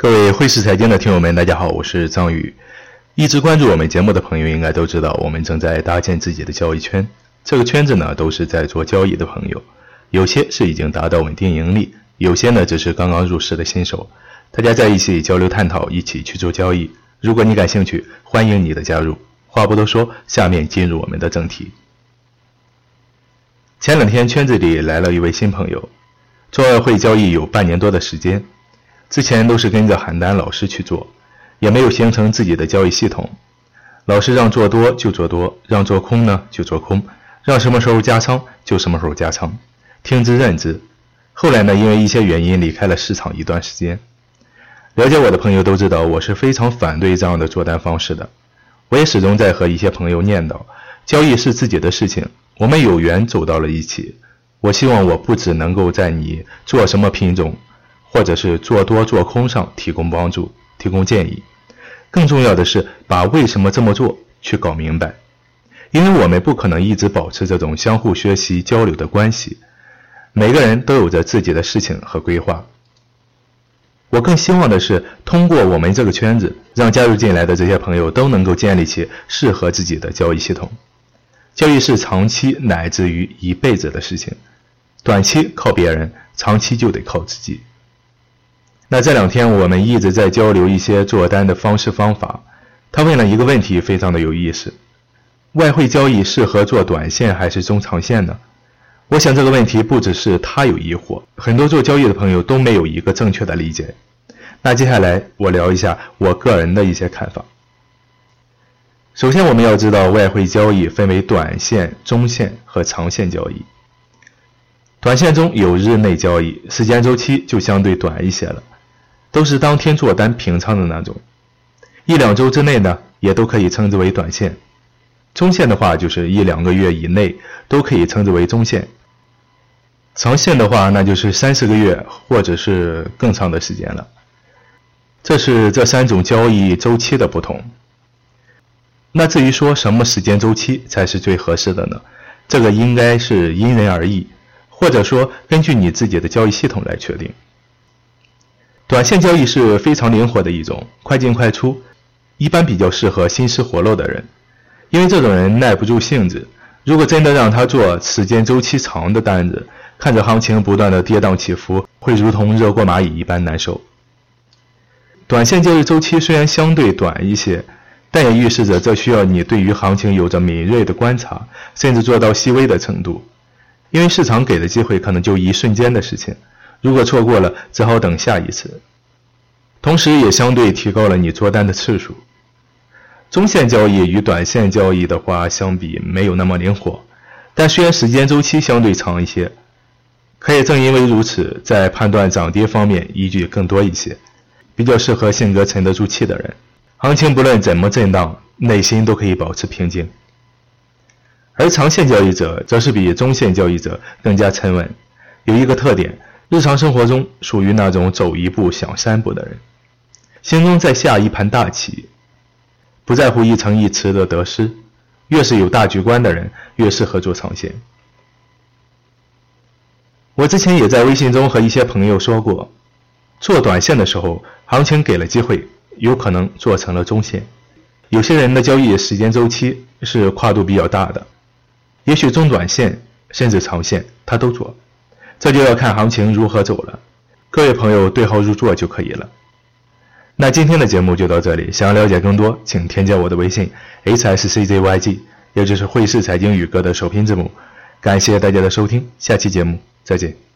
各位汇市财经的听友们，大家好，我是张宇。一直关注我们节目的朋友应该都知道，我们正在搭建自己的交易圈。这个圈子呢，都是在做交易的朋友，有些是已经达到稳定盈利，有些呢只是刚刚入市的新手。大家在一起交流探讨，一起去做交易。如果你感兴趣，欢迎你的加入。话不多说，下面进入我们的正题。前两天圈子里来了一位新朋友，做外汇交易有半年多的时间。之前都是跟着邯郸老师去做，也没有形成自己的交易系统。老师让做多就做多，让做空呢就做空，让什么时候加仓就什么时候加仓，听之任之。后来呢，因为一些原因离开了市场一段时间。了解我的朋友都知道，我是非常反对这样的做单方式的。我也始终在和一些朋友念叨，交易是自己的事情，我们有缘走到了一起。我希望我不只能够在你做什么品种。或者是做多做空上提供帮助、提供建议，更重要的是把为什么这么做去搞明白，因为我们不可能一直保持这种相互学习交流的关系，每个人都有着自己的事情和规划。我更希望的是通过我们这个圈子，让加入进来的这些朋友都能够建立起适合自己的交易系统。交易是长期乃至于一辈子的事情，短期靠别人，长期就得靠自己。那这两天我们一直在交流一些做单的方式方法。他问了一个问题，非常的有意思：外汇交易适合做短线还是中长线呢？我想这个问题不只是他有疑惑，很多做交易的朋友都没有一个正确的理解。那接下来我聊一下我个人的一些看法。首先我们要知道，外汇交易分为短线、中线和长线交易。短线中有日内交易，时间周期就相对短一些了。都是当天做单平仓的那种，一两周之内呢，也都可以称之为短线。中线的话，就是一两个月以内都可以称之为中线。长线的话，那就是三四个月或者是更长的时间了。这是这三种交易周期的不同。那至于说什么时间周期才是最合适的呢？这个应该是因人而异，或者说根据你自己的交易系统来确定。短线交易是非常灵活的一种，快进快出，一般比较适合心思活络的人，因为这种人耐不住性子。如果真的让他做时间周期长的单子，看着行情不断的跌宕起伏，会如同热锅蚂蚁一般难受。短线交易周期虽然相对短一些，但也预示着这需要你对于行情有着敏锐的观察，甚至做到细微的程度，因为市场给的机会可能就一瞬间的事情。如果错过了，只好等下一次。同时，也相对提高了你做单的次数。中线交易与短线交易的话相比，没有那么灵活，但虽然时间周期相对长一些，可也正因为如此，在判断涨跌方面依据更多一些，比较适合性格沉得住气的人。行情不论怎么震荡，内心都可以保持平静。而长线交易者则是比中线交易者更加沉稳，有一个特点。日常生活中属于那种走一步想三步的人，心中在下一盘大棋，不在乎一城一池的得失。越是有大局观的人，越适合做长线。我之前也在微信中和一些朋友说过，做短线的时候，行情给了机会，有可能做成了中线。有些人的交易时间周期是跨度比较大的，也许中短线甚至长线他都做。这就要看行情如何走了，各位朋友对号入座就可以了。那今天的节目就到这里，想要了解更多，请添加我的微信 h s c z y g，也就是汇市财经宇哥的首拼字母。感谢大家的收听，下期节目再见。